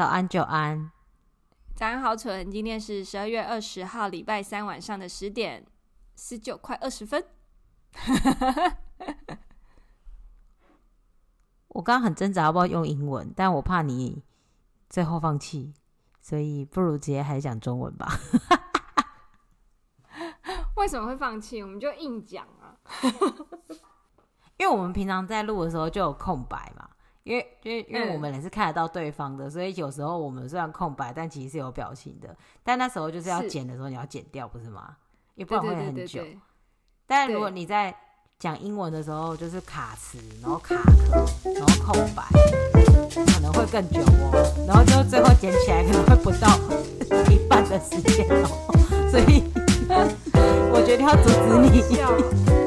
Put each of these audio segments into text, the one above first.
早安，久安。早安，好蠢。今天是十二月二十号，礼拜三晚上的十点十九块二十分。我刚刚很挣扎要不要用英文，但我怕你最后放弃，所以不如直接还是讲中文吧。为什么会放弃？我们就硬讲啊。因为我们平常在录的时候就有空白嘛。因为，因为，因为我们也是看得到对方的，嗯，所以有时候我们虽然空白，但其实是有表情的。但那时候就是要剪的时候，你要剪掉，不是吗？因为不然会很久。但如果你在讲英文的时候，就是卡词，然后卡壳，然后空白，可能会更久哦。然后就最后剪起来可能会不到一半的时间哦。所以，我决定要阻止你。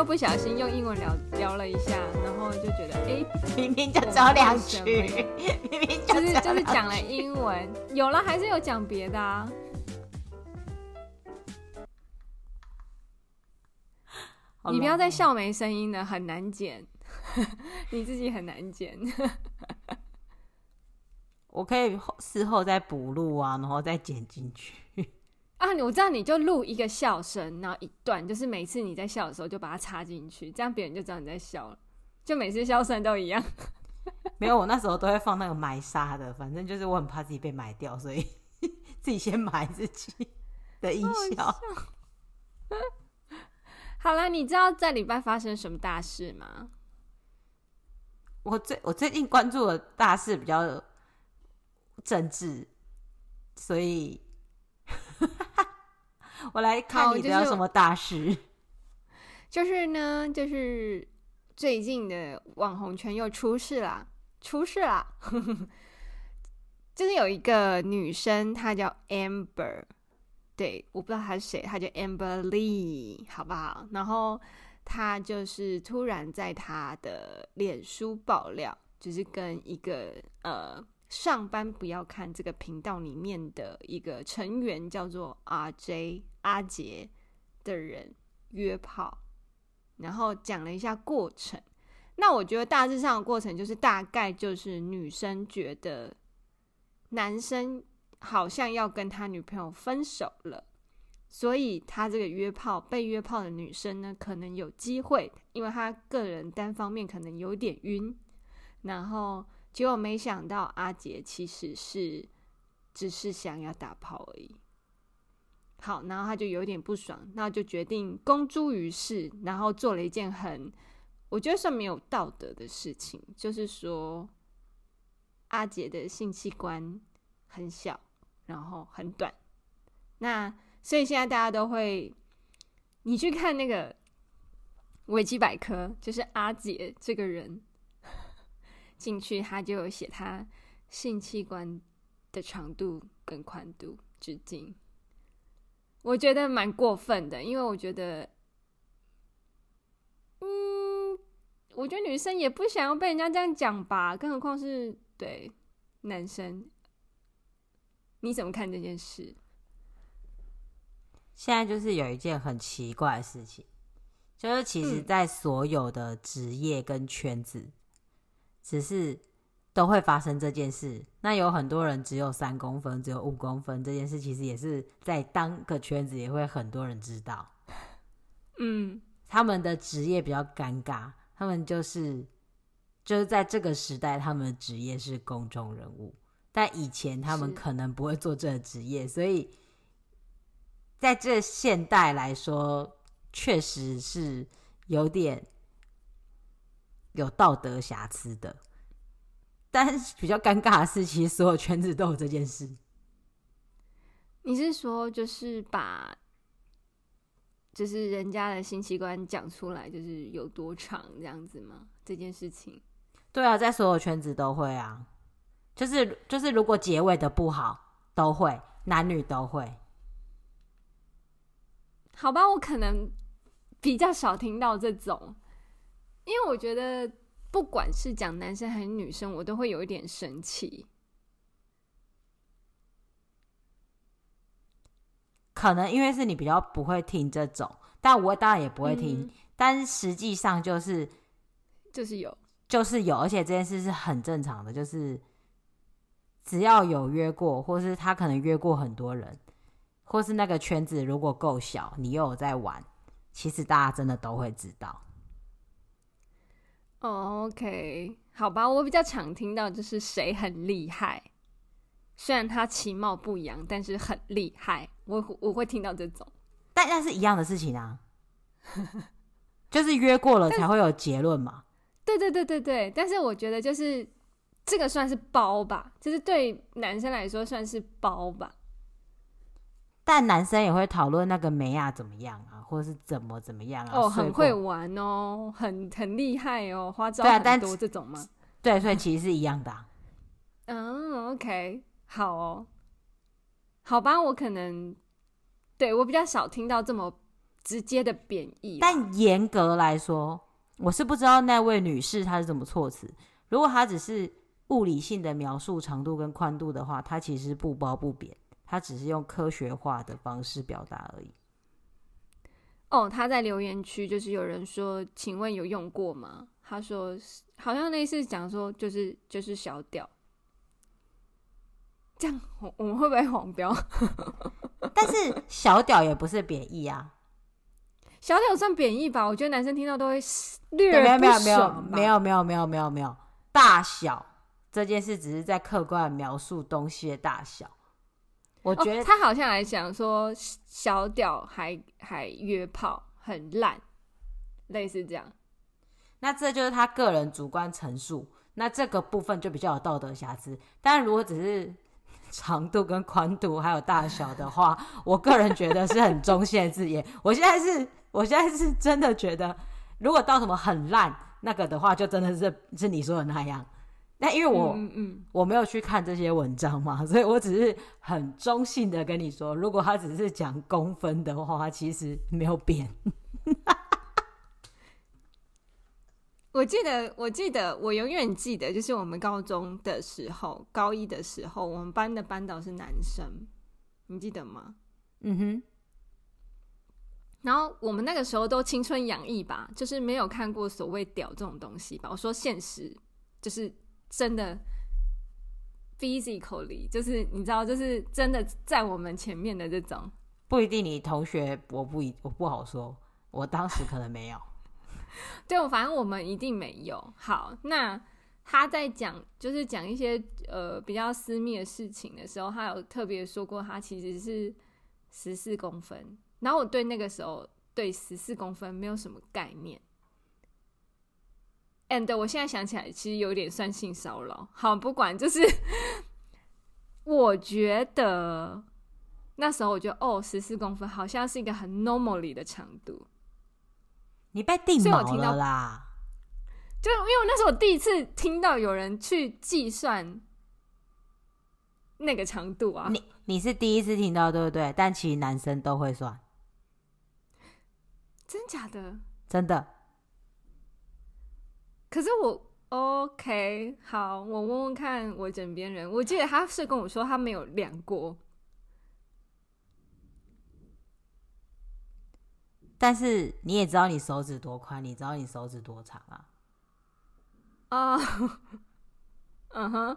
又不小心用英文聊聊了一下，然后就觉得，哎，明明就只有两句，明明就是就是讲了英文，有了还是有讲别的啊？你不要再笑没声音了，很难剪，你自己很难剪。我可以事后再补录啊，然后再剪进去。啊，我知道，你就录一个笑声，然后一段，就是每次你在笑的时候就把它插进去，这样别人就知道你在笑了，就每次笑声都一样。没有，我那时候都会放那个埋沙的，反正就是我很怕自己被埋掉，所以 自己先埋自己的音效。好，好了，你知道在礼拜发生什么大事吗？我最我最近关注的大事比较政治，所以。我来看你有什么大事，就是，就是呢，就是最近的网红圈又出事啦，出事了，就是有一个女生，她叫 Amber，对，我不知道她是谁，她叫 Amber Lee，好不好？然后她就是突然在她的脸书爆料，就是跟一个呃。上班不要看这个频道里面的一个成员叫做 RJ 阿杰的人约炮，然后讲了一下过程。那我觉得大致上的过程就是大概就是女生觉得男生好像要跟他女朋友分手了，所以他这个约炮被约炮的女生呢，可能有机会，因为他个人单方面可能有点晕，然后。结果没想到阿杰其实是只是想要打炮而已。好，然后他就有点不爽，那就决定公诸于世，然后做了一件很我觉得是没有道德的事情，就是说阿杰的性器官很小，然后很短。那所以现在大家都会，你去看那个维基百科，就是阿杰这个人。进去，他就有写他性器官的长度跟宽度直径，我觉得蛮过分的，因为我觉得，嗯，我觉得女生也不想要被人家这样讲吧，更何况是对男生，你怎么看这件事？现在就是有一件很奇怪的事情，就是其实，在所有的职业跟圈子。嗯只是都会发生这件事，那有很多人只有三公分，只有五公分，这件事其实也是在当个圈子也会很多人知道。嗯，他们的职业比较尴尬，他们就是就是在这个时代，他们的职业是公众人物，但以前他们可能不会做这个职业，所以在这现代来说，确实是有点。有道德瑕疵的，但是比较尴尬的是，其实所有圈子都有这件事。你是说，就是把，就是人家的性器官讲出来，就是有多长这样子吗？这件事情？对啊，在所有圈子都会啊，就是就是，如果结尾的不好，都会，男女都会。好吧，我可能比较少听到这种。因为我觉得不管是讲男生还是女生，我都会有一点生气。可能因为是你比较不会听这种，但我当然也不会听。嗯、但是实际上就是，就是有，就是有，而且这件事是很正常的，就是只要有约过，或是他可能约过很多人，或是那个圈子如果够小，你又有在玩，其实大家真的都会知道。Oh, OK，好吧，我比较常听到就是谁很厉害，虽然他其貌不扬，但是很厉害。我我会听到这种，但那是一样的事情啊，就是约过了才会有结论嘛。对对对对对，但是我觉得就是这个算是包吧，就是对男生来说算是包吧。但男生也会讨论那个梅亚怎么样啊，或者是怎么怎么样啊。哦，很会玩哦，很 很厉害哦，花招很多这种吗？对，所以其实是一样的啊。嗯，OK，好哦，好吧，我可能对我比较少听到这么直接的贬义。但严格来说，我是不知道那位女士她是怎么措辞。如果她只是物理性的描述长度跟宽度的话，她其实不褒不贬。他只是用科学化的方式表达而已。哦，他在留言区就是有人说：“请问有用过吗？”他说：“好像类似讲说，就是就是小屌。”这样我我们会不会黄标？但是小屌也不是贬义啊，小屌算贬义吧？我觉得男生听到都会略没有。没有没有没有没有没有没有没有，大小这件事只是在客观描述东西的大小。我觉得、哦、他好像还想说小屌还还约炮很烂，类似这样。那这就是他个人主观陈述，那这个部分就比较有道德瑕疵。但如果只是长度跟宽度还有大小的话，我个人觉得是很中性的字眼。我现在是，我现在是真的觉得，如果到什么很烂那个的话，就真的是是你说的那样。那因为我嗯嗯我没有去看这些文章嘛，所以我只是很中性的跟你说，如果他只是讲公分的话，其实没有变。我记得，我记得，我永远记得，就是我们高中的时候，高一的时候，我们班的班导是男生，你记得吗？嗯哼。然后我们那个时候都青春洋溢吧，就是没有看过所谓屌这种东西吧。我说现实就是。真的，physically 就是你知道，就是真的在我们前面的这种，不一定。你同学我不一我不好说，我当时可能没有。对，我反正我们一定没有。好，那他在讲就是讲一些呃比较私密的事情的时候，他有特别说过，他其实是十四公分。然后我对那个时候对十四公分没有什么概念。And 我现在想起来，其实有点算性骚扰。好，不管，就是 我觉得那时候，我觉得哦，十四公分好像是一个很 normally 的长度。你被定毛了啦！就因为我那时候我第一次听到有人去计算那个长度啊。你你是第一次听到对不对？但其实男生都会算。真假的？真的。可是我 OK 好，我问问看我枕边人，我记得他是跟我说他没有量过，但是你也知道你手指多宽，你知道你手指多长啊？啊，嗯哼，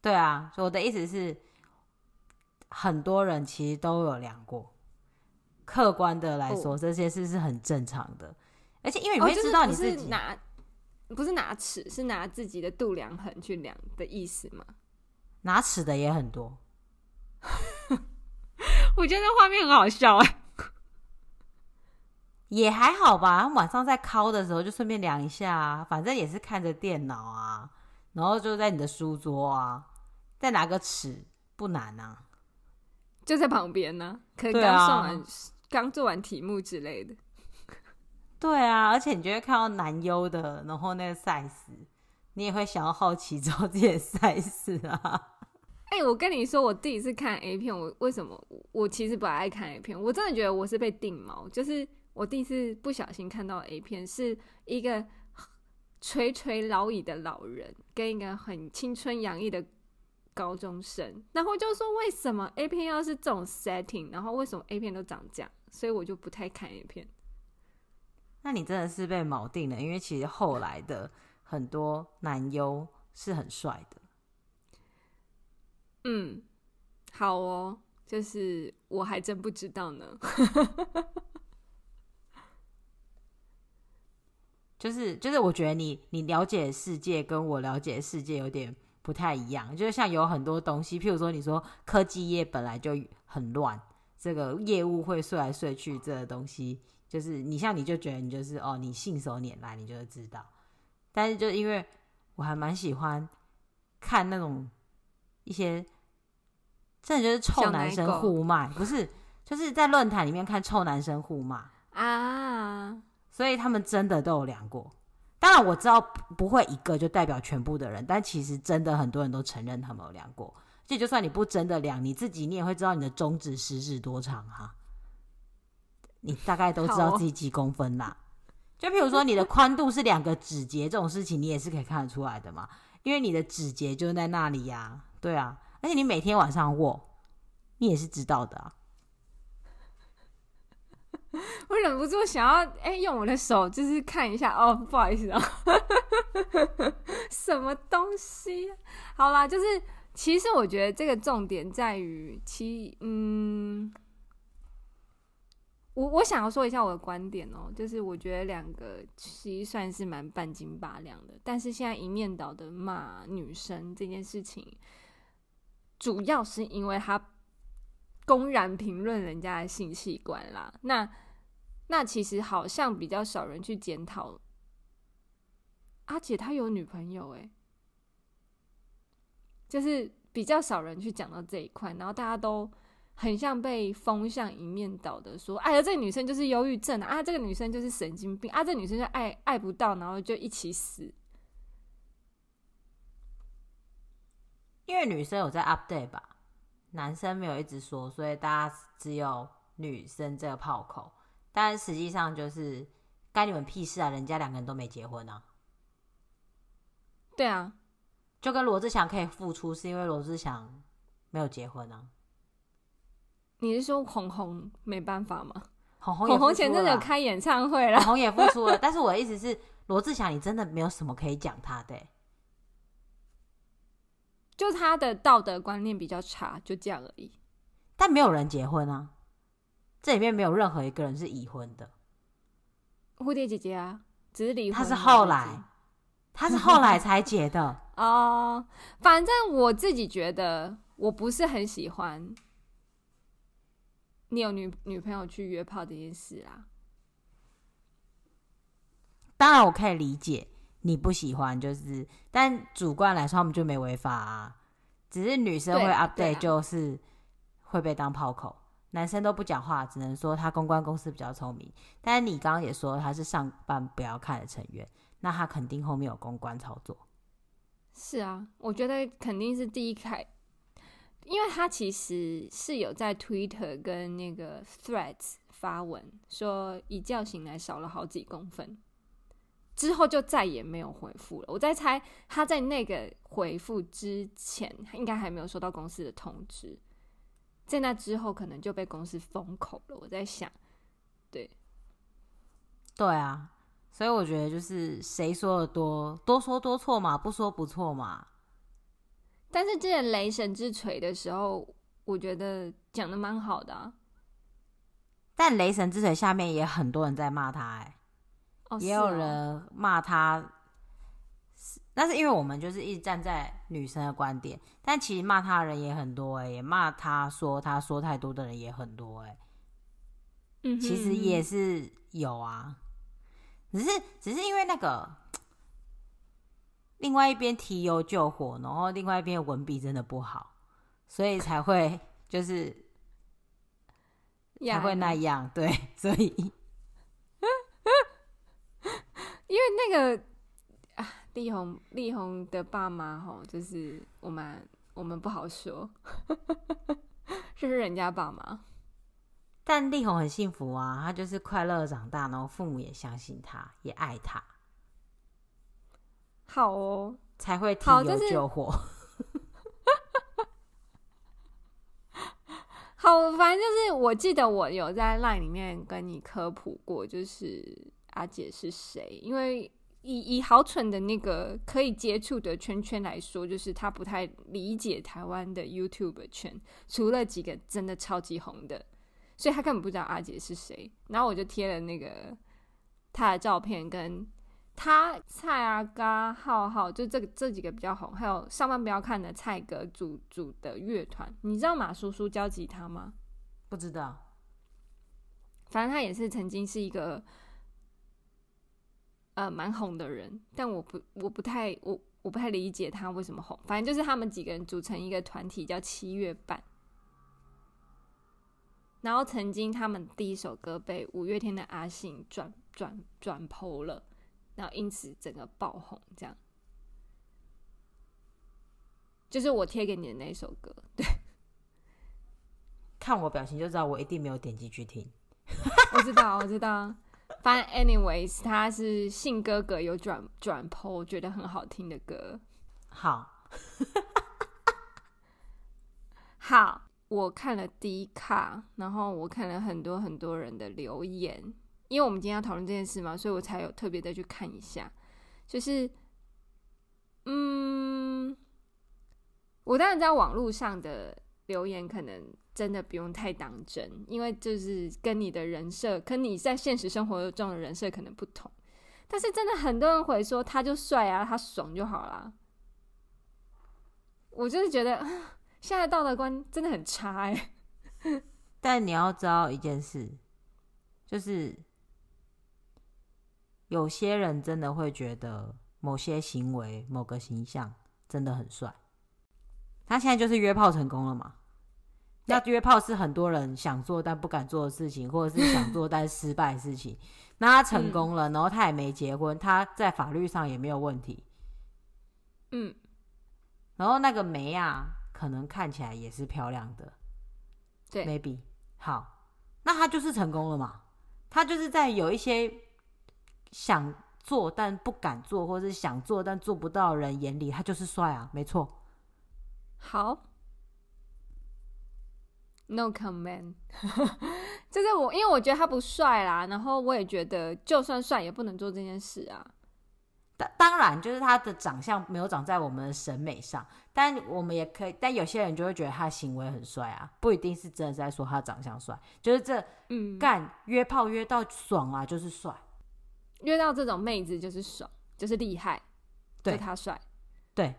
对啊，所以我的意思是，很多人其实都有量过，客观的来说，这些事是很正常的，而且因为你会知道你自己拿。不是拿尺，是拿自己的度量衡去量的意思吗？拿尺的也很多，我觉得那画面很好笑哎，也还好吧。晚上在敲的时候就顺便量一下啊，反正也是看着电脑啊，然后就在你的书桌啊，再拿个尺不难啊，就在旁边呢、啊，可能刚做完、刚、啊、做完题目之类的。对啊，而且你就会看到男优的，然后那个 size，你也会想要好奇之后这些 size 啊。哎、我跟你说，我第一次看 A 片，我为什么我其实不爱看 A 片？我真的觉得我是被定毛，就是我第一次不小心看到 A 片，是一个垂垂老矣的老人跟一个很青春洋溢的高中生，然后就说为什么 A 片要是这种 setting，然后为什么 A 片都长这样，所以我就不太看 A 片。那你真的是被锚定了，因为其实后来的很多男优是很帅的。嗯，好哦，就是我还真不知道呢。就 是就是，我觉得你你了解世界跟我了解世界有点不太一样。就是像有很多东西，譬如说你说科技业本来就很乱，这个业务会睡来睡去，这个东西就是你像你就觉得你就是哦，你信手拈来，你就会知道。但是就因为我还蛮喜欢看那种一些，真的就是臭男生互骂，不是就是在论坛里面看臭男生互骂啊。所以他们真的都有量过，当然我知道不会一个就代表全部的人，但其实真的很多人都承认他们有量过。这就算你不真的量，你自己你也会知道你的中指食指多长哈，你大概都知道自己几公分啦。就譬如说你的宽度是两个指节这种事情，你也是可以看得出来的嘛，因为你的指节就在那里呀，对啊，而且你每天晚上握，你也是知道的啊。我忍不住想要哎、欸，用我的手就是看一下哦，不好意思啊，什么东西？好啦，就是其实我觉得这个重点在于其嗯，我我想要说一下我的观点哦，就是我觉得两个其实算是蛮半斤八两的，但是现在一面倒的骂女生这件事情，主要是因为他公然评论人家的性器官啦，那。那其实好像比较少人去检讨，阿姐她有女朋友诶，就是比较少人去讲到这一块，然后大家都很像被风向一面倒的说，哎呀，这个女生就是忧郁症啊，啊，这个女生就是神经病啊，这个女生就爱爱不到，然后就一起死。因为女生有在 update 吧，男生没有一直说，所以大家只有女生这个炮口。但实际上就是该你们屁事啊！人家两个人都没结婚啊。对啊，就跟罗志祥可以复出，是因为罗志祥没有结婚啊。你是说红红没办法吗？红红红红前阵子有开演唱会了，红红也付出了。但是我的意思是，罗志祥你真的没有什么可以讲他的，就他的道德观念比较差，就这样而已。但没有人结婚啊。这里面没有任何一个人是已婚的，蝴蝶姐姐啊，只是离婚。她是后来，她是后来才结的 哦。反正我自己觉得，我不是很喜欢你有女女朋友去约炮这件事啊。当然，我可以理解你不喜欢，就是但主观来说，他们就没违法啊。只是女生会 update，就是会被当炮口。男生都不讲话，只能说他公关公司比较聪明。但是你刚刚也说他是上班不要看的成员，那他肯定后面有公关操作。是啊，我觉得肯定是第一开，因为他其实是有在 Twitter 跟那个 Threads 发文说一觉醒来少了好几公分，之后就再也没有回复了。我在猜他在那个回复之前，应该还没有收到公司的通知。在那之后，可能就被公司封口了。我在想，对，对啊，所以我觉得就是谁说的多，多说多错嘛，不说不错嘛。但是之前雷神之锤的时候，我觉得讲的蛮好的啊。但雷神之锤下面也很多人在骂他，哎，哦，也有人骂他。那是因为我们就是一直站在女生的观点，但其实骂他的人也很多哎、欸，也骂他说他说太多的人也很多哎、欸，嗯，其实也是有啊，只是只是因为那个另外一边提油救火，然后另外一边文笔真的不好，所以才会就是才会那样，对，所以因为那个。力宏，力宏的爸妈吼，就是我们，我们不好说，这是人家爸妈。但力宏很幸福啊，他就是快乐长大，然后父母也相信他，也爱他。好哦，才会提油救火。好，反正就是我记得我有在 LINE 里面跟你科普过，就是阿姐是谁，因为。以以好蠢的那个可以接触的圈圈来说，就是他不太理解台湾的 YouTube 圈，除了几个真的超级红的，所以他根本不知道阿姐是谁。然后我就贴了那个他的照片，跟他蔡阿嘎浩浩，就这个这几个比较红，还有上班不要看的蔡哥组组的乐团。你知道马叔叔教吉他吗？不知道，反正他也是曾经是一个。呃，蛮红的人，但我不，我不太，我我不太理解他为什么红。反正就是他们几个人组成一个团体，叫七月半。然后曾经他们第一首歌被五月天的阿信转转转 PO 了，然后因此整个爆红。这样，就是我贴给你的那一首歌。对，看我表情就知道我一定没有点进去听。我知道，我知道。反正，anyways，他是信哥哥有转转 PO，觉得很好听的歌。好，好，我看了 D 卡，然后我看了很多很多人的留言，因为我们今天要讨论这件事嘛，所以我才有特别的去看一下。就是，嗯，我当然在网络上的留言可能。真的不用太当真，因为就是跟你的人设，跟你在现实生活中的人设可能不同。但是真的很多人会说，他就帅啊，他爽就好啦。我就是觉得现在道德观真的很差哎。但你要知道一件事，就是有些人真的会觉得某些行为、某个形象真的很帅。他现在就是约炮成功了嘛？那约炮是很多人想做但不敢做的事情，或者是想做但失败的事情。那他成功了，然后他也没结婚，他在法律上也没有问题。嗯，然后那个梅啊，可能看起来也是漂亮的。对，maybe 好，那他就是成功了嘛？他就是在有一些想做但不敢做，或者是想做但做不到的人眼里，他就是帅啊，没错。好。No comment，就是我，因为我觉得他不帅啦，然后我也觉得就算帅也不能做这件事啊。当当然，就是他的长相没有长在我们的审美上，但我们也可以，但有些人就会觉得他行为很帅啊，不一定是真的在说他长相帅，就是这嗯干约炮约到爽啊，就是帅，约到这种妹子就是爽，就是厉害，对他帅，对。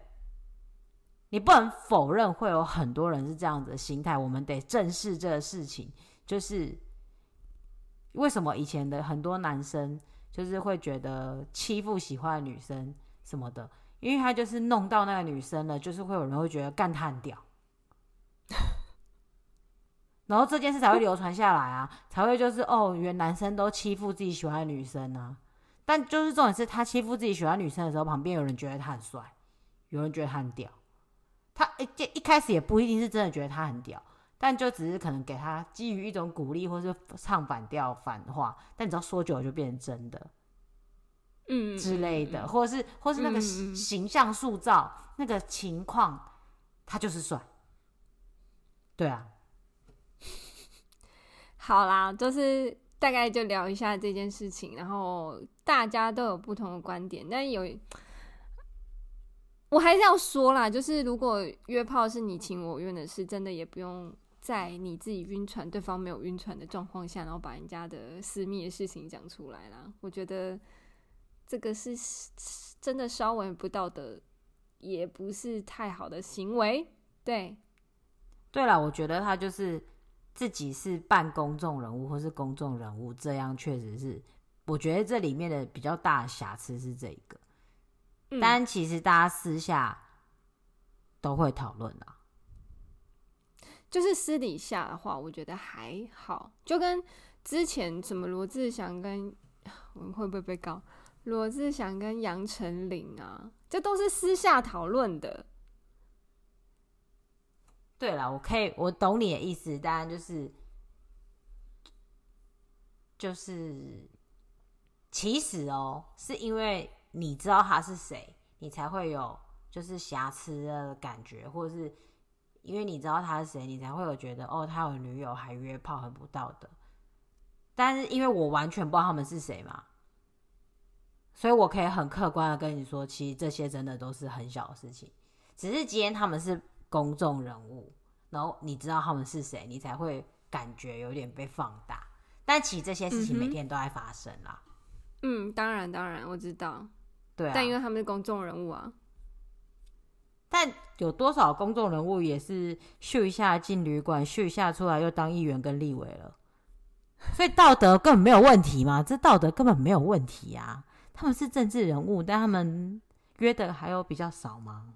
你不能否认会有很多人是这样子的心态，我们得正视这个事情。就是为什么以前的很多男生就是会觉得欺负喜欢的女生什么的，因为他就是弄到那个女生了，就是会有人会觉得干他很屌，然后这件事才会流传下来啊，才会就是哦，原来男生都欺负自己喜欢的女生啊。但就是重点是他欺负自己喜欢女生的时候，旁边有人觉得他很帅，有人觉得他很屌。他一一开始也不一定是真的觉得他很屌，但就只是可能给他基于一种鼓励，或是唱反调反话。但你知道说久了就变成真的，嗯之类的，或者是或是那个形象塑造、嗯、那个情况，他就是帅。对啊，好啦，就是大概就聊一下这件事情，然后大家都有不同的观点，但有。我还是要说啦，就是如果约炮是你情我愿的事，真的也不用在你自己晕船、对方没有晕船的状况下，然后把人家的私密的事情讲出来啦。我觉得这个是真的稍微不道德，也不是太好的行为。对，对了，我觉得他就是自己是半公众人物或是公众人物，这样确实是，我觉得这里面的比较大的瑕疵是这个。但其实大家私下都会讨论啊，就是私底下的话，我觉得还好。就跟之前什么罗志祥跟我们会不会被告？罗志祥跟杨丞琳啊，这都是私下讨论的。对了，我可以，我懂你的意思，当然就是就是，其实哦，是因为。你知道他是谁？你才会有就是瑕疵的感觉，或者是因为你知道他是谁，你才会有觉得哦，他有女友还约炮，很不道德。但是因为我完全不知道他们是谁嘛，所以我可以很客观的跟你说，其实这些真的都是很小的事情，只是今天他们是公众人物，然后你知道他们是谁，你才会感觉有点被放大。但其实这些事情每天都在发生啦。嗯，当然当然我知道，对啊。但因为他们是公众人物啊。但有多少公众人物也是秀一下进旅馆，秀一下出来又当议员跟立委了？所以道德根本没有问题嘛？这道德根本没有问题啊！他们是政治人物，但他们约的还有比较少吗？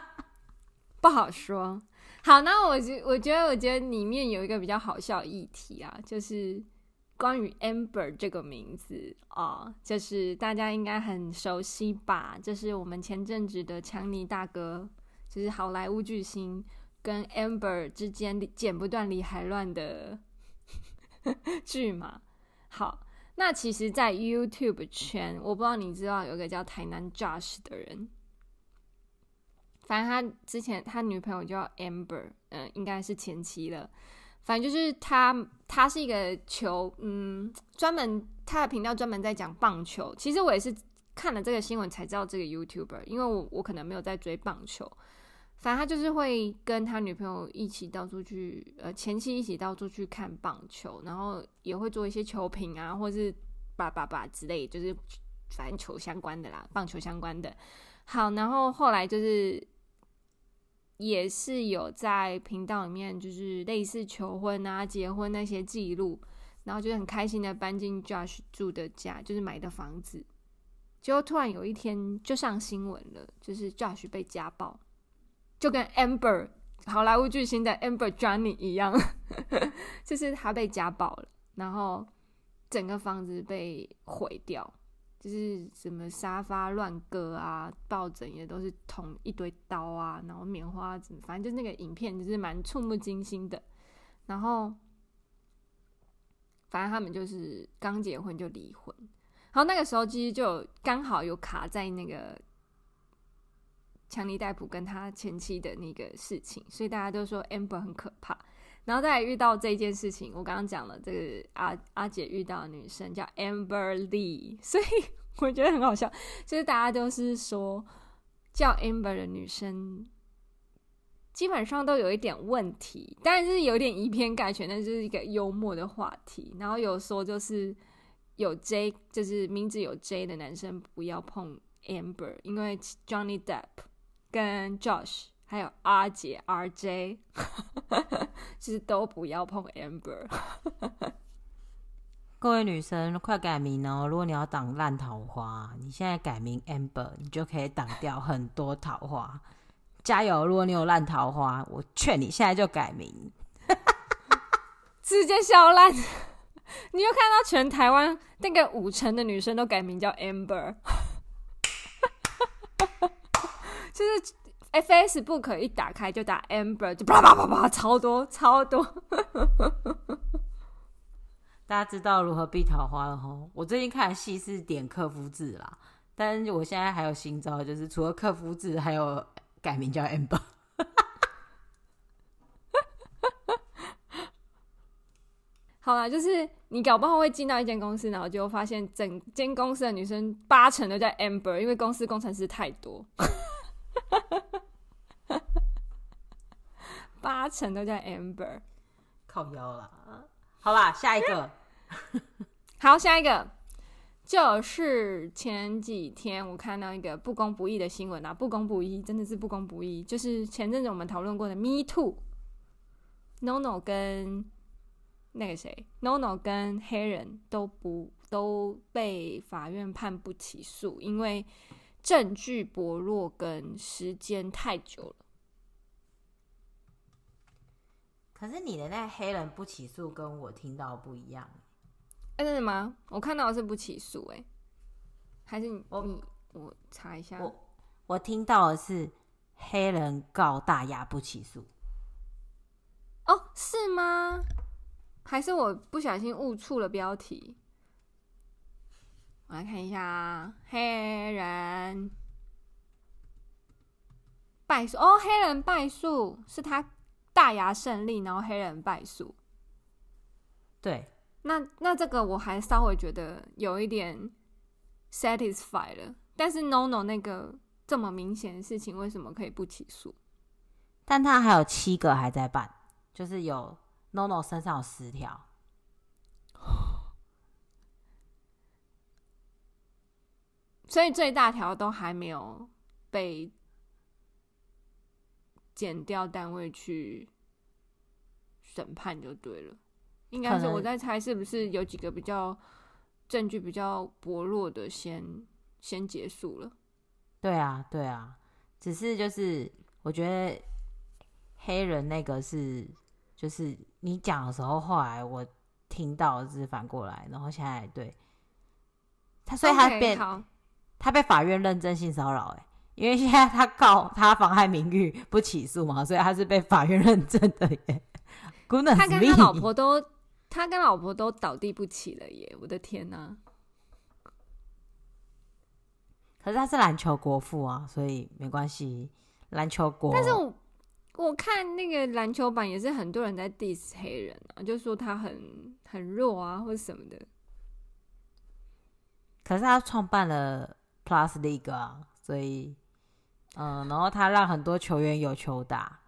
不好说。好，那我觉我觉得，我觉得里面有一个比较好笑的议题啊，就是关于 Amber 这个名字啊、哦，就是大家应该很熟悉吧？就是我们前阵子的强尼大哥，就是好莱坞巨星跟 Amber 之间剪不断理还乱的 剧嘛。好，那其实，在 YouTube 圈，我不知道你知道有个叫台南 Josh 的人。反正他之前他女朋友叫 Amber，嗯、呃，应该是前妻了。反正就是他，他是一个球，嗯，专门他的频道专门在讲棒球。其实我也是看了这个新闻才知道这个 YouTuber，因为我我可能没有在追棒球。反正他就是会跟他女朋友一起到处去，呃，前妻一起到处去看棒球，然后也会做一些球评啊，或是叭叭叭之类，就是反正球相关的啦，棒球相关的。好，然后后来就是。也是有在频道里面，就是类似求婚啊、结婚那些记录，然后就很开心的搬进 Josh 住的家，就是买的房子。结果突然有一天就上新闻了，就是 Josh 被家暴，就跟 Amber 好莱坞巨星的 Amber Johnny 一样，就是他被家暴了，然后整个房子被毁掉。就是什么沙发乱割啊，抱枕也都是捅一堆刀啊，然后棉花怎么，反正就那个影片就是蛮触目惊心的。然后，反正他们就是刚结婚就离婚，然后那个时候其实就刚好有卡在那个强尼戴普跟他前妻的那个事情，所以大家都说 Amber 很可怕。然后再遇到这件事情，我刚刚讲了，这个阿阿姐遇到的女生叫 Amber Lee，所以我觉得很好笑，就是大家都是说叫 Amber 的女生，基本上都有一点问题，但是有点以偏概全，那就是一个幽默的话题。然后有说就是有 J，就是名字有 J 的男生不要碰 Amber，因为 Johnny Depp 跟 Josh。还有阿姐 RJ，其实都不要碰 Amber。各位女生快改名哦！如果你要挡烂桃花，你现在改名 Amber，你就可以挡掉很多桃花。加油！如果你有烂桃花，我劝你现在就改名，直接笑烂。你又看到全台湾那个五成的女生都改名叫 Amber，就是。Facebook 一打开就打 Amber，就啪啪啪啪超多超多。大家知道如何避桃花了吼？我最近看的戏是点客服字啦，但是我现在还有新招，就是除了客服字，还有改名叫 Amber。好啦，就是你搞不好会进到一间公司，然后就发现整间公司的女生八成都叫 Amber，因为公司工程师太多。八成都叫 Amber，靠腰了。好啦，下一个，好，下一个就是前几天我看到一个不公不义的新闻啊，不公不义，真的是不公不义。就是前阵子我们讨论过的 Me Too，NONO 跟那个谁，NONO 跟黑人都不都被法院判不起诉，因为证据薄弱跟时间太久了。可是你的那黑人不起诉跟我听到不一样，哎，真的吗？我看到的是不起诉，哎，还是你我你我查一下，我我听到的是黑人告大牙不起诉，哦，是吗？还是我不小心误触了标题？我来看一下，黑人。败诉。哦，黑人败诉是他大牙胜利，然后黑人败诉。对，那那这个我还稍微觉得有一点 satisfied 了，但是 NONO 那个这么明显的事情，为什么可以不起诉？但他还有七个还在办，就是有 NONO 身上有十条，所以最大条都还没有被检调单位去审判就对了。应该是我在猜，是不是有几个比较证据比较薄弱的先先结束了？对啊，对啊，只是就是我觉得黑人那个是，就是你讲的时候，后来我听到是反过来，然后现在对他，所以他被、okay, 他被法院认证性骚扰，哎，因为现在他告他妨害名誉不起诉嘛，所以他是被法院认证的耶。他跟他老婆都。他跟老婆都倒地不起了耶！我的天哪！可是他是篮球国父啊，所以没关系。篮球国，但是我我看那个篮球版也是很多人在 diss 黑人啊，就说他很很弱啊，或者什么的。可是他创办了 Plus League 啊，所以嗯，然后他让很多球员有球打。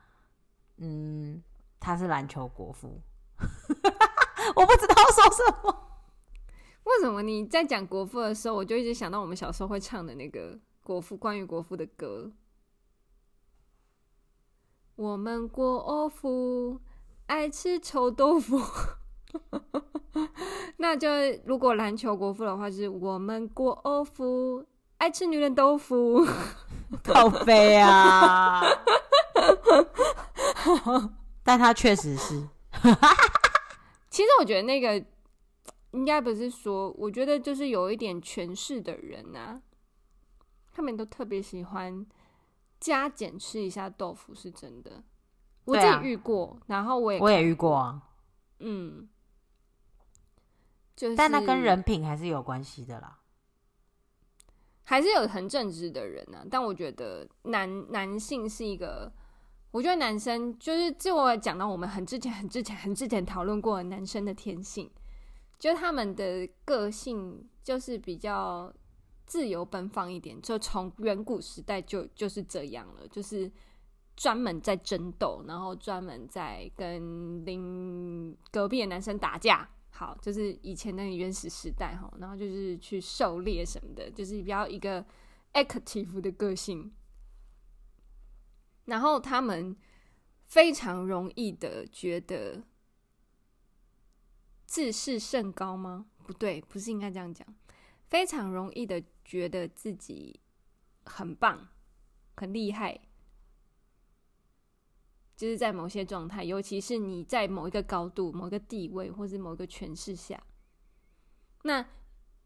嗯，他是篮球国父。我不知道说什么。为什么你在讲国父的时候，我就一直想到我们小时候会唱的那个国父关于国父的歌。我们国父爱吃臭豆腐。那就如果篮球国父的话，是我们国父爱吃女人豆腐。靠北啊！但他确实是。其实我觉得那个应该不是说，我觉得就是有一点权势的人啊，他们都特别喜欢加减吃一下豆腐，是真的。我自己遇过，啊、然后我也我也遇过啊。嗯，就是，但那跟人品还是有关系的啦，还是有很正直的人啊。但我觉得男男性是一个。我觉得男生就是，就我讲到我们很之前、很之前、很之前讨论过的男生的天性，就他们的个性就是比较自由奔放一点，就从远古时代就就是这样了，就是专门在争斗，然后专门在跟邻隔壁的男生打架。好，就是以前的原始时代哈，然后就是去狩猎什么的，就是比较一个 active 的个性。然后他们非常容易的觉得自视甚高吗？不对，不是应该这样讲。非常容易的觉得自己很棒、很厉害，就是在某些状态，尤其是你在某一个高度、某一个地位或是某一个权势下，那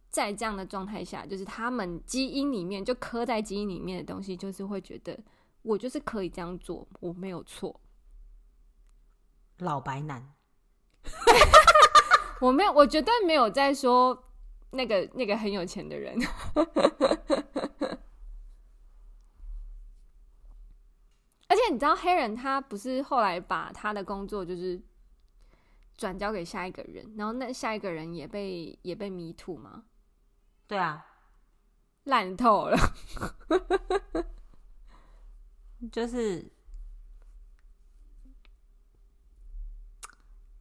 在这样的状态下，就是他们基因里面就刻在基因里面的东西，就是会觉得。我就是可以这样做，我没有错。老白男，我没有，我绝对没有在说那个那个很有钱的人。而且你知道，黑人他不是后来把他的工作就是转交给下一个人，然后那下一个人也被也被迷途吗？对啊，烂透了。就是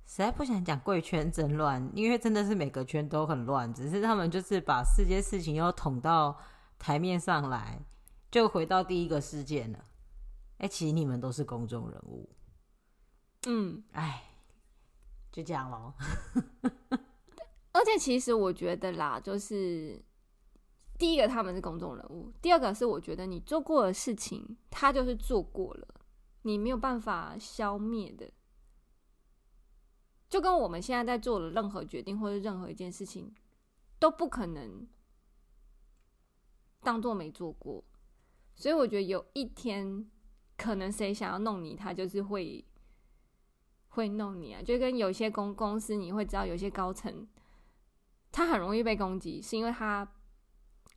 实在不想讲贵圈真乱，因为真的是每个圈都很乱。只是他们就是把世界事情又捅到台面上来，就回到第一个事件了。哎、欸，其实你们都是公众人物。嗯，哎，就这样咯。而且其实我觉得啦，就是。第一个他们是公众人物，第二个是我觉得你做过的事情，他就是做过了，你没有办法消灭的。就跟我们现在在做的任何决定或者任何一件事情，都不可能当做没做过。所以我觉得有一天，可能谁想要弄你，他就是会会弄你啊。就跟有些公公司，你会知道有些高层，他很容易被攻击，是因为他。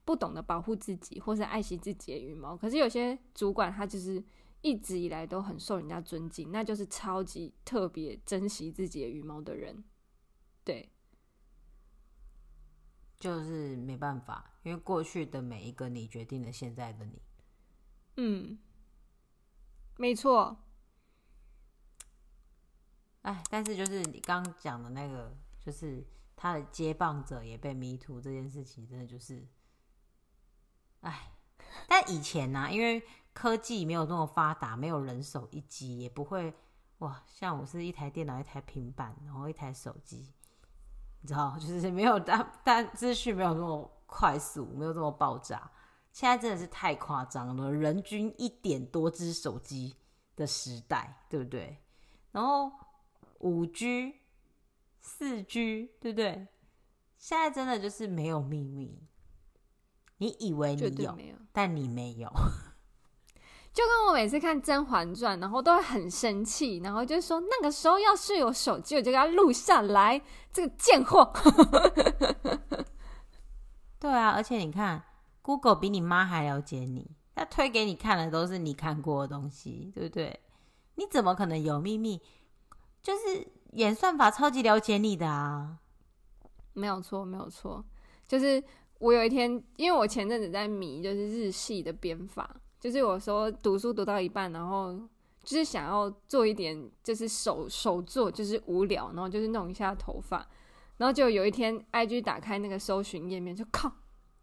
不懂得保护自己，或是爱惜自己的羽毛。可是有些主管，他就是一直以来都很受人家尊敬，那就是超级特别珍惜自己的羽毛的人。对，就是没办法，因为过去的每一个你决定了现在的你。嗯，没错。哎，但是就是你刚讲的那个，就是他的接棒者也被迷途这件事情，真的就是，哎，但以前呢、因为科技没有那么发达，没有人手一机，也不会哇，像我是一台电脑、一台平板，然后一台手机，你知道，就是没有但但资讯没有那么快速，没有这么爆炸。现在真的是太夸张了，人均一点多只手机的时代，对不对？然后五 G、四 G，对不对？现在真的就是没有秘密，你以为你有，有但你没有。就跟我每次看《甄嬛传》，然后都会很生气，然后就说那个时候要是有手机，我就给他录下来，这个贱货。对啊，而且你看。Google 比你妈还了解你，他推给你看的都是你看过的东西，对不对？你怎么可能有秘密？就是演算法超级了解你的啊！没有错，没有错。就是我有一天，因为我前阵子在迷，就是日系的编法，就是有时候读书读到一半，然后就是想要做一点，就是手手做，就是无聊，然后就是弄一下头发，然后就有一天，IG 打开那个搜寻页面，就靠，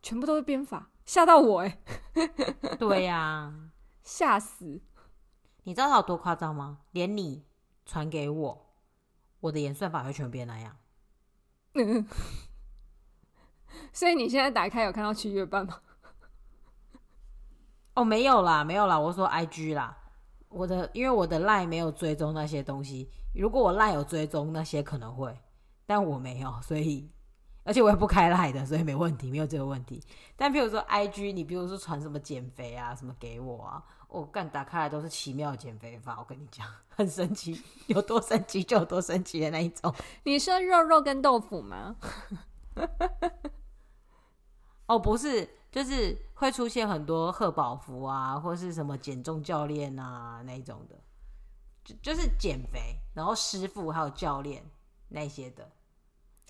全部都是编法。吓到我哎、欸！对呀、啊，吓死！你知道它有多夸张吗？连你传给我，我的演算法会全变那样。嗯，所以你现在打开有看到七月半吗？哦，没有啦，没有啦。我说 IG 啦，我的因为我的 LINE 没有追踪那些东西。如果我 LINE 有追踪那些，可能会，但我没有，所以。而且我也不开赖的，所以没问题，没有这个问题。但譬如说 IG，你比如说传什么减肥啊，什么给我啊，我、哦、干打开来都是奇妙的减肥法，我跟你讲，很神奇，有多神奇就有多神奇的那一种。你说肉肉跟豆腐吗？哦，不是，就是会出现很多贺宝福啊，或是什么减重教练啊那一种的，就就是减肥，然后师傅还有教练那些的。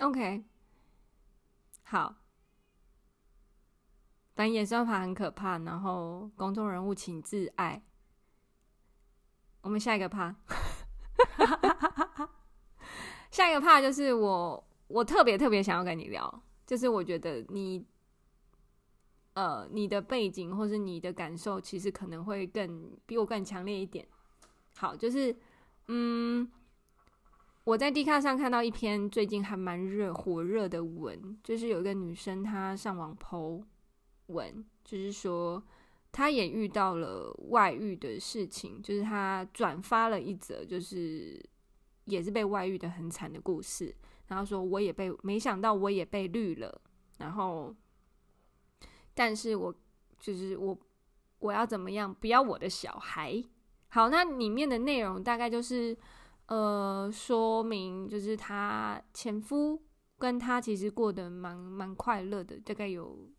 OK。好，反演算法很可怕，然后公众人物请自爱。我们下一个怕，下一个怕就是我，我特别特别想要跟你聊，就是我觉得你，呃，你的背景或是你的感受，其实可能会更比我更强烈一点。好，就是，嗯。我在 D 卡上看到一篇最近还蛮热火热的文，就是有一个女生她上网 po 文，就是说她也遇到了外遇的事情，就是她转发了一则，就是也是被外遇的很惨的故事，然后说我也被没想到我也被绿了，然后但是我就是我我要怎么样不要我的小孩？好，那里面的内容大概就是。呃，说明就是她前夫跟她其实过得蛮蛮快乐的，大概有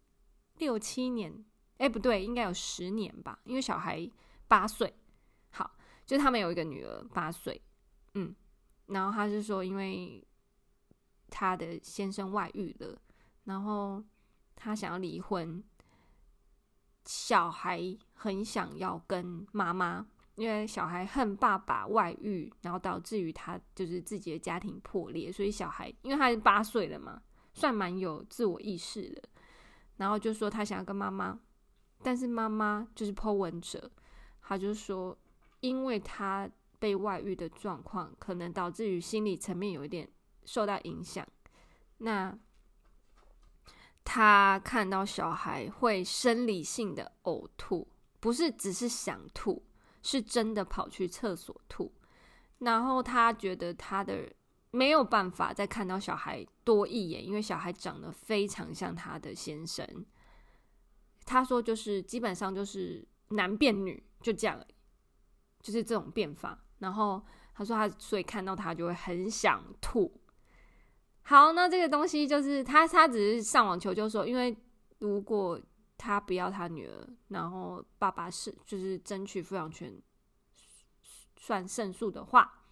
六七年，哎、不对，应该有十年吧，因为小孩八岁。好，就他们有一个女儿八岁，嗯，然后他是说，因为他的先生外遇了，然后他想要离婚，小孩很想要跟妈妈。因为小孩恨爸爸外遇，然后导致于他就是自己的家庭破裂，所以小孩因为他是八岁了嘛，算蛮有自我意识的，然后就说他想要跟妈妈，但是妈妈就是 po 文者，他就说，因为他被外遇的状况，可能导致于心理层面有一点受到影响，那他看到小孩会生理性的呕吐，不是只是想吐。是真的跑去厕所吐，然后他觉得他的没有办法再看到小孩多一眼，因为小孩长得非常像他的先生。他说就是基本上就是男变女，就这样，就是这种变法。然后他说他所以看到他就会很想吐。好，那这个东西就是他他只是上网求救说，因为如果。他不要他女儿，然后爸爸是就是争取抚养权算胜诉的话，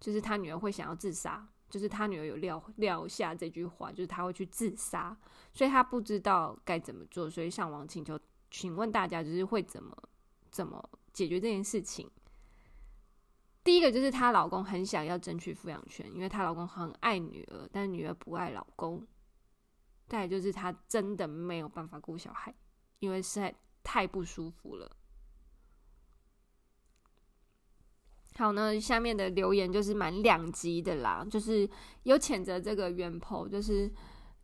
就是他女儿会想要自杀，就是他女儿有撂撂下这句话，就是他会去自杀，所以他不知道该怎么做，所以上网请求，请问大家就是会怎么怎么解决这件事情。第一个就是她老公很想要争取抚养权，因为她老公很爱女儿，但女儿不爱老公。再来就是他真的没有办法顾小孩，因为实在太不舒服了。好呢，下面的留言就是蛮两极的啦，就是有谴责这个原 po，就是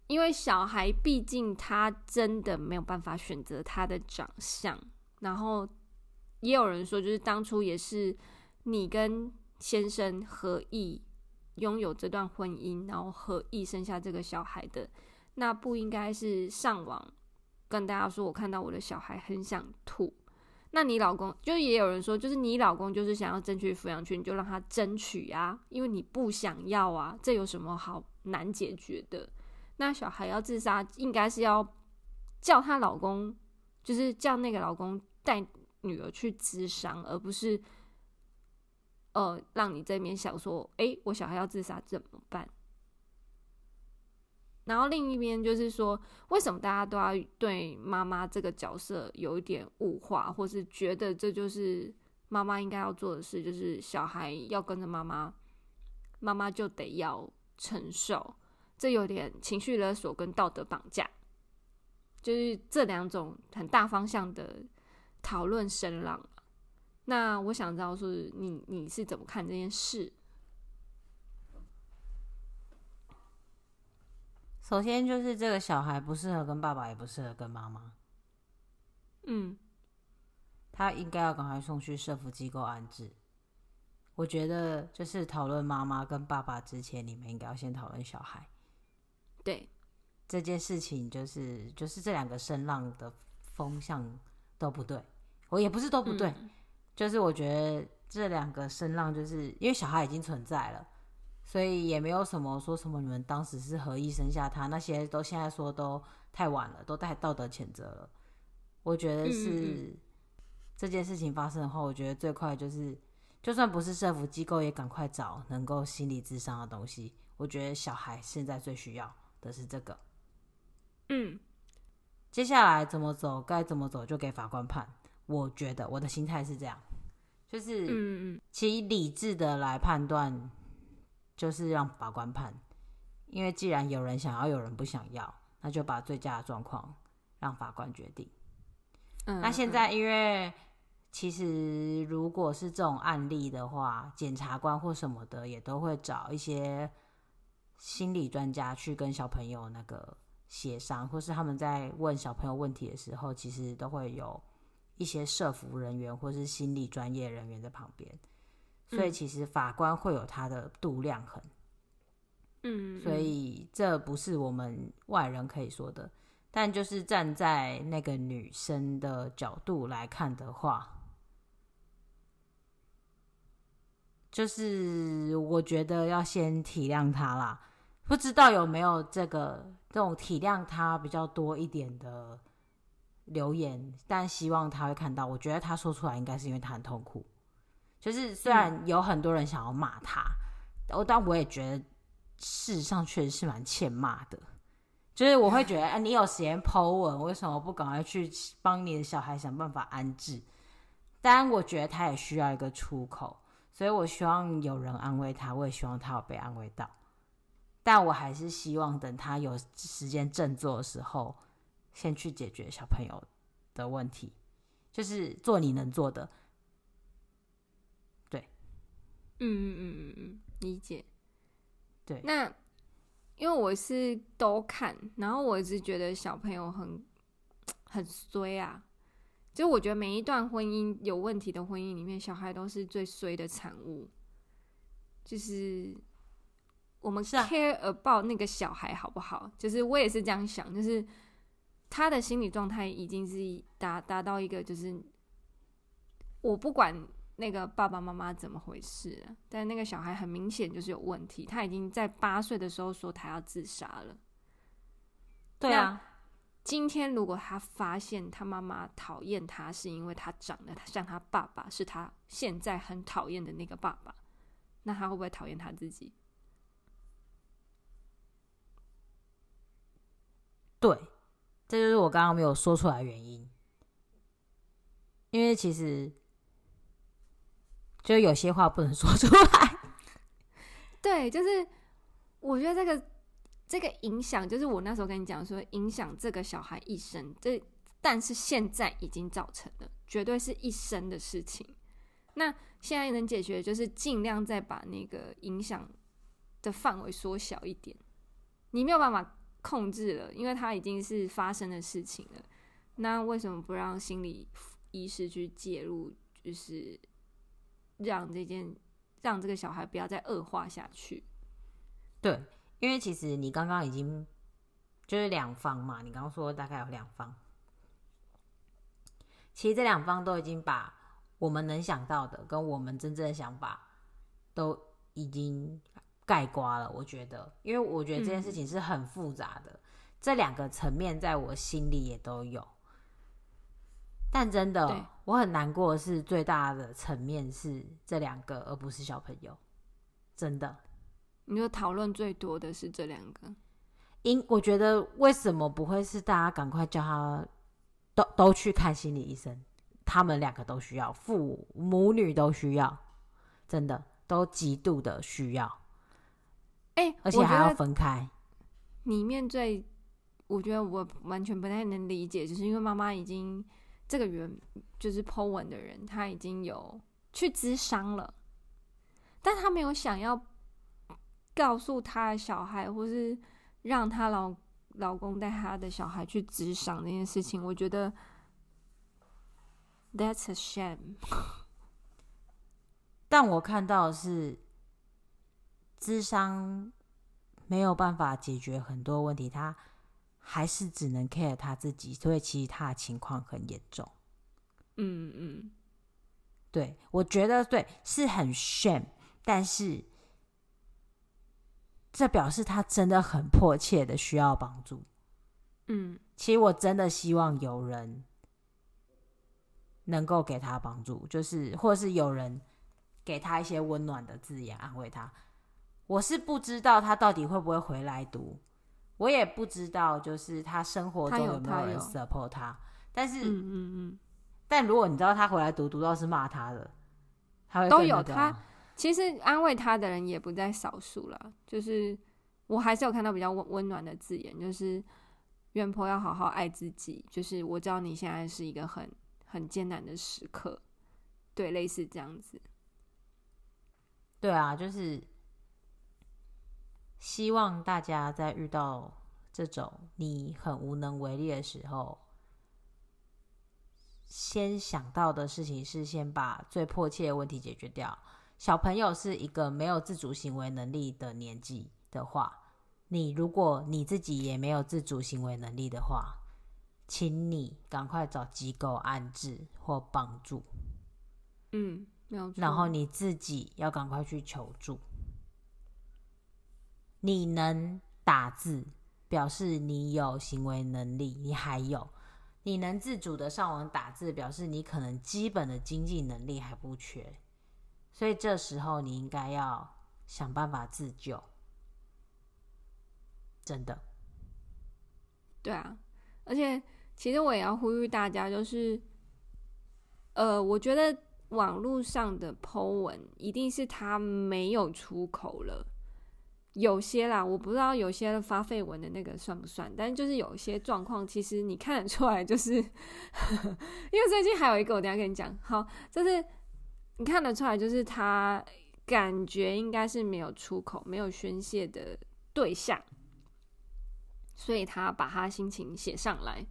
因为小孩毕竟他真的没有办法选择他的长相，然后也有人说，就是当初也是。你跟先生合意拥有这段婚姻，然后合意生下这个小孩的，那不应该是上网跟大家说，我看到我的小孩很想吐。那你老公就也有人说，就是你老公就是想要争取抚养权，你就让他争取啊，因为你不想要啊，这有什么好难解决的？那小孩要自杀，应该是要叫他老公，就是叫那个老公带女儿去自伤，而不是。呃，让你这边想说，哎，我小孩要自杀怎么办？然后另一边就是说，为什么大家都要对妈妈这个角色有一点物化，或是觉得这就是妈妈应该要做的事，就是小孩要跟着妈妈，妈妈就得要承受，这有点情绪勒索跟道德绑架，就是这两种很大方向的讨论声浪。那我想知道是你你是怎么看这件事？首先就是这个小孩不适合跟爸爸，也不适合跟妈妈。嗯，他应该要赶快送去社福机构安置。我觉得就是讨论妈妈跟爸爸之前，你们应该要先讨论小孩。对，这件事情就是就是这两个声浪的风向都不对，我也不是都不对。嗯就是我觉得这两个声浪，就是因为小孩已经存在了，所以也没有什么说什么你们当时是合意生下他，那些都现在说都太晚了，都带道德谴责了。我觉得是这件事情发生后，我觉得最快就是，就算不是社福机构，也赶快找能够心理智商的东西。我觉得小孩现在最需要的是这个。嗯，接下来怎么走，该怎么走就给法官判。我觉得我的心态是这样。就是，嗯嗯，其理智的来判断，就是让法官判，因为既然有人想要，有人不想要，那就把最佳的状况让法官决定。嗯，那现在因为其实如果是这种案例的话，检察官或什么的也都会找一些心理专家去跟小朋友那个协商，或是他们在问小朋友问题的时候，其实都会有。一些社服人员或是心理专业人员在旁边，所以其实法官会有他的度量衡。嗯，所以这不是我们外人可以说的。但就是站在那个女生的角度来看的话，就是我觉得要先体谅她啦。不知道有没有这个这种体谅她比较多一点的。留言，但希望他会看到。我觉得他说出来，应该是因为他很痛苦。就是虽然有很多人想要骂他，我、嗯、但我也觉得事实上确实是蛮欠骂的。就是我会觉得，哎、啊，你有时间 po 文，为什么不赶快去帮你的小孩想办法安置？当然，我觉得他也需要一个出口，所以我希望有人安慰他，我也希望他有被安慰到。但我还是希望等他有时间振作的时候。先去解决小朋友的问题，就是做你能做的。对，嗯嗯嗯嗯嗯，理解。对，那因为我是都看，然后我一直觉得小朋友很 很衰啊。就我觉得每一段婚姻有问题的婚姻里面，小孩都是最衰的产物。就是我们 care about 那个小孩好不好？就是我也是这样想，就是。他的心理状态已经是达达到一个，就是我不管那个爸爸妈妈怎么回事，但那个小孩很明显就是有问题。他已经在八岁的时候说他要自杀了。对啊，今天如果他发现他妈妈讨厌他，是因为他长得像他爸爸，是他现在很讨厌的那个爸爸，那他会不会讨厌他自己？对，这就是我刚刚没有说出来的原因。因为其实就有些话不能说出来。对，就是我觉得这个。这个影响就是我那时候跟你讲说，影响这个小孩一生。这但是现在已经造成了，绝对是一生的事情。那现在能解决，就是尽量再把那个影响的范围缩小一点。你没有办法控制了，因为它已经是发生的事情了。那为什么不让心理医师去介入，就是让这件让这个小孩不要再恶化下去？对。因为其实你刚刚已经就是两方嘛，你刚刚说大概有两方，其实这两方都已经把我们能想到的跟我们真正的想法都已经盖刮了。我觉得，因为我觉得这件事情是很复杂的，嗯、这两个层面在我心里也都有。但真的，我很难过的是最大的层面是这两个，而不是小朋友，真的。你说讨论最多的是这两个，因我觉得为什么不会是大家赶快叫他都都去看心理医生？他们两个都需要，父母女都需要，真的都极度的需要。哎、欸，而且还要分开。里面最我觉得我完全不太能理解，就是因为妈妈已经这个原就是 Po 文的人，他已经有去咨商了，但他没有想要。告诉他的小孩，或是让他老老公带他的小孩去咨商那件事情，我觉得 that's a shame。但我看到的是，咨商没有办法解决很多问题，他还是只能 care 他自己，所以其实他的情况很严重。嗯嗯，对，我觉得对，是很 shame，但是。这表示他真的很迫切的需要帮助。嗯，其实我真的希望有人能够给他帮助，就是或是有人给他一些温暖的字眼安慰他。我是不知道他到底会不会回来读，我也不知道就是他生活中有没有人 support 他。他但是，嗯嗯嗯，但如果你知道他回来读，读到是骂他的，他会都有他。其实安慰他的人也不在少数了，就是我还是有看到比较温温暖的字眼，就是原 PO 要好好爱自己，就是我知道你现在是一个很很艰难的时刻，对，类似这样子。对啊，就是希望大家在遇到这种你很无能为力的时候，先想到的事情是先把最迫切的问题解决掉。小朋友是一个没有自主行为能力的年纪的话，你如果你自己也没有自主行为能力的话，请你赶快找机构安置或帮助。嗯。然后你自己要赶快去求助。你能打字，表示你有行为能力，你还有你能自主的上网打字，表示你可能基本的经济能力还不缺。所以这时候你应该要想办法自救，真的。对啊，而且其实我也要呼吁大家，就是，呃，我觉得网络上的 Po 文一定是他没有出口了，有些啦，我不知道有些发废文的那个算不算，但就是有些状况，其实你看得出来，就是 因为最近还有一个，我等下跟你讲，好，就是。你看得出来，就是他感觉应该是没有出口、没有宣泄的对象，所以他把他心情写上来。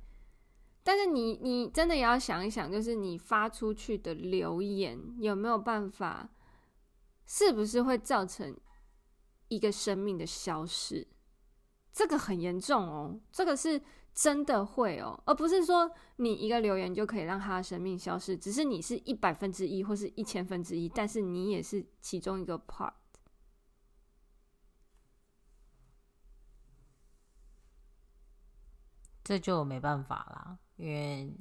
但是你，你真的也要想一想，就是你发出去的留言有没有办法，是不是会造成一个生命的消失？这个很严重哦，这个是。真的会哦，而不是说你一个留言就可以让他的生命消失，只是你是一百分之一或是一千分之一，但是你也是其中一个 part。这就没办法啦，因为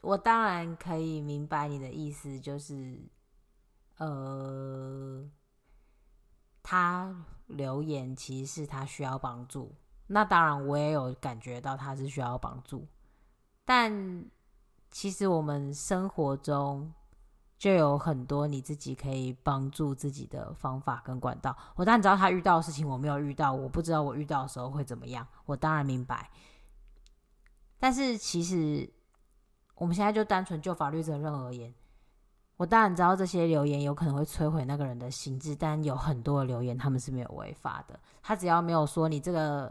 我当然可以明白你的意思，就是呃，他留言其实是他需要帮助，那当然我也有感觉到他是需要帮助，但其实我们生活中。就有很多你自己可以帮助自己的方法跟管道。我当然知道他遇到的事情，我没有遇到，我不知道我遇到的时候会怎么样。我当然明白，但是其实我们现在就单纯就法律责任而言，我当然知道这些留言有可能会摧毁那个人的心智，但有很多的留言他们是没有违法的。他只要没有说你这个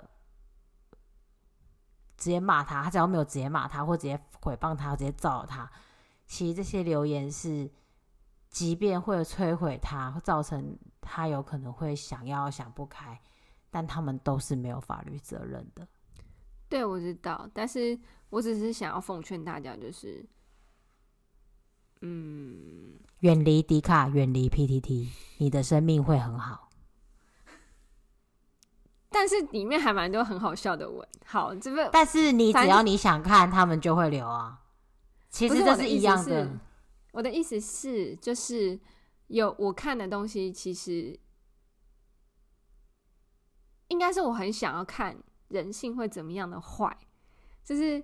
直接骂他，他只要没有直接骂他，或直接诽谤他，直接造他。其实这些留言是，即便会摧毁他，造成他有可能会想要想不开，但他们都是没有法律责任的。对，我知道，但是我只是想要奉劝大家，就是，嗯，远离迪卡，远离 PTT，你的生命会很好。但是里面还蛮多很好笑的文，好，这个，但是你只要你想看，他们就会留啊。其实这是一样的。我的意思是，就是有我看的东西，其实应该是我很想要看人性会怎么样的坏。就是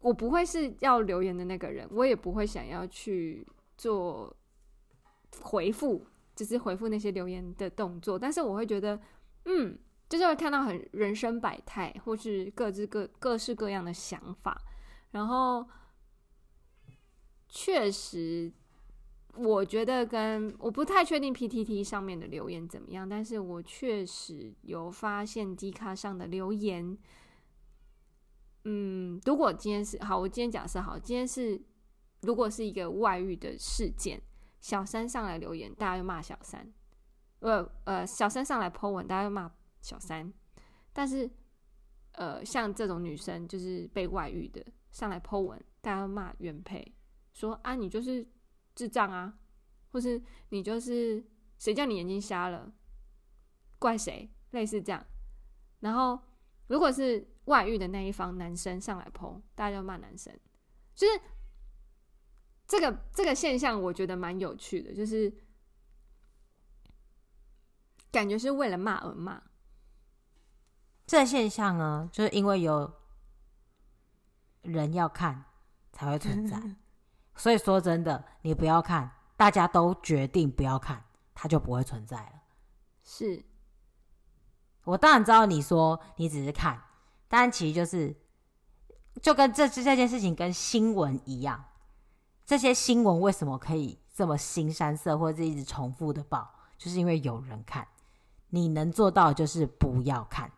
我不会是要留言的那个人，我也不会想要去做回复，就是回复那些留言的动作。但是我会觉得，嗯，就是会看到很人生百态，或是各自各各式各样的想法，然后。确实，我觉得跟我不太确定 PTT 上面的留言怎么样，但是我确实有发现 D 卡上的留言。嗯，如果今天是好，我今天假设好，今天是如果是一个外遇的事件，小三上来留言，大家就骂小三；呃呃，小三上来 po 文，大家就骂小三。但是，呃，像这种女生就是被外遇的，上来 po 文，大家骂原配。说啊，你就是智障啊，或是你就是谁叫你眼睛瞎了？怪谁？类似这样。然后，如果是外遇的那一方男生上来 po，大家就骂男生。就是这个这个现象，我觉得蛮有趣的，就是感觉是为了骂而骂。这个现象呢，就是因为有人要看才会存在。所以说真的，你不要看，大家都决定不要看，它就不会存在了。是，我当然知道你说你只是看，但其实就是就跟这这件事情跟新闻一样，这些新闻为什么可以这么新山色，或者一直重复的报，就是因为有人看。你能做到就是不要看，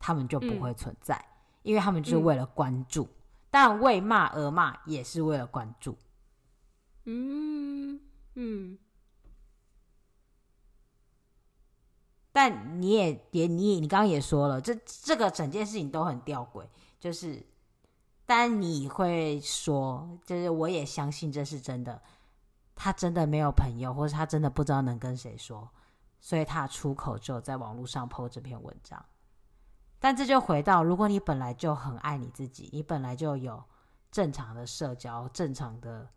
他们就不会存在，嗯、因为他们就是为了关注。嗯、但为骂而骂也是为了关注。嗯嗯，但你也也你你刚刚也说了，这这个整件事情都很吊诡，就是，但你会说，就是我也相信这是真的，他真的没有朋友，或者他真的不知道能跟谁说，所以他出口就在网络上 po 这篇文章。但这就回到，如果你本来就很爱你自己，你本来就有正常的社交，正常的。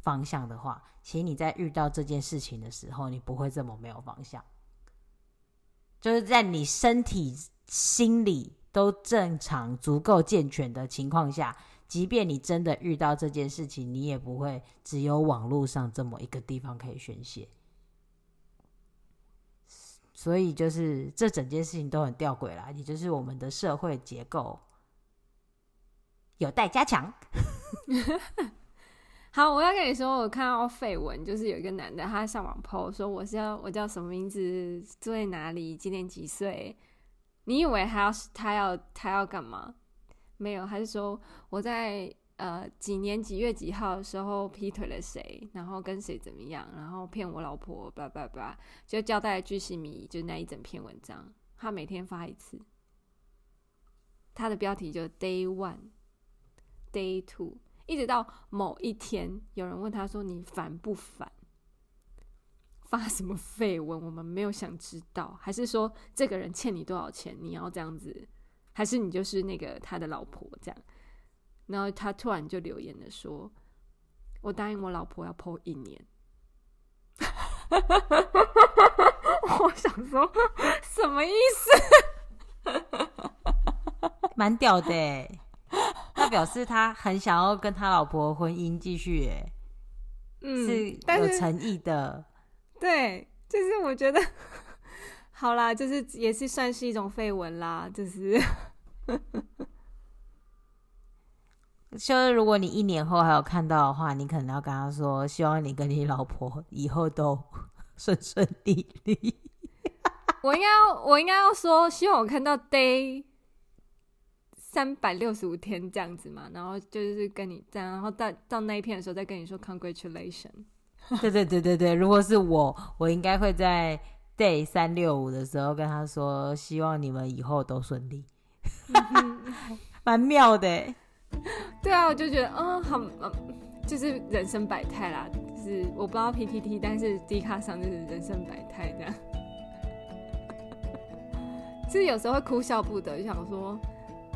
方向的话，其实你在遇到这件事情的时候，你不会这么没有方向。就是在你身体、心理都正常、足够健全的情况下，即便你真的遇到这件事情，你也不会只有网络上这么一个地方可以宣泄。所以，就是这整件事情都很吊诡啦，也就是我们的社会结构有待加强。好，我要跟你说，我看到绯闻，就是有一个男的，他上网 po 说我是要我叫什么名字，住在哪里，今年几岁？你以为他要他要他要干嘛？没有，他是说我在呃几年几月几号的时候劈腿了谁，然后跟谁怎么样，然后骗我老婆，叭叭叭，就交代巨细靡遗，就那一整篇文章，他每天发一次，他的标题就 Day One，Day Two。一直到某一天，有人问他说：“你烦不烦？”发什么绯闻？我们没有想知道，还是说这个人欠你多少钱？你要这样子，还是你就是那个他的老婆这样？然后他突然就留言了说：“我答应我老婆要剖一年。”我想说什么意思？蛮屌的，他表示他很想要跟他老婆婚姻继续耶，嗯，是有诚意的。对，就是我觉得好啦，就是也是算是一种绯闻啦，就是，就是如果你一年后还有看到的话，你可能要跟他说，希望你跟你老婆以后都顺顺利利。我应该要，我应该要说，希望我看到 day 三百六十五天这样子嘛，然后就是跟你这样，然后到到那一片的时候再跟你说 congratulation。对对对对对，如果是我，我应该会在 day 三六五的时候跟他说，希望你们以后都顺利，蛮妙的。对啊，我就觉得，嗯，好，嗯，就是人生百态啦。就是我不知道 PTT，但是 D 卡上就是人生百态这样。其实有时候会哭笑不得，就想说，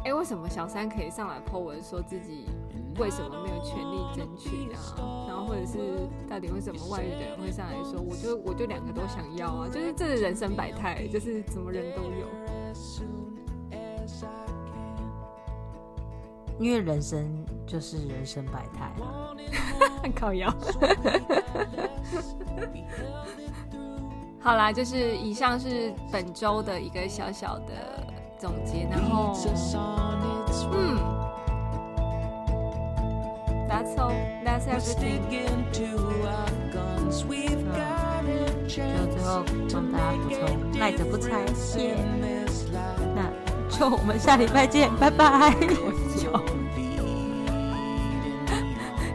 哎，为什么小三可以上来 po 文说自己？为什么没有权利争取啊？然后或者是到底为什么外遇的人会上来说，我就我就两个都想要啊？就是这是人生百态，就是什么人都有。因为人生就是人生百态啊，靠腰。好啦，就是以上是本周的一个小小的总结，然后嗯。That's all. That's everything. 就最后帮大家补充，赖着不拆耶。那就我们下礼拜见，拜拜。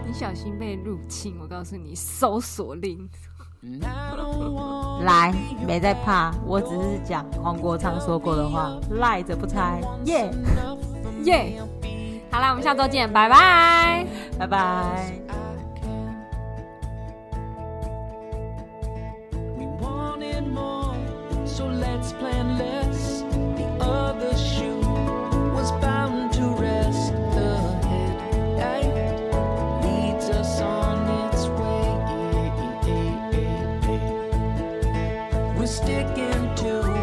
你小心被入侵，我告诉你，搜索令。来，没在怕，我只是讲黄国昌说过的话，赖着不拆，耶耶，好啦，我们下周见，拜拜。拜拜。sticking to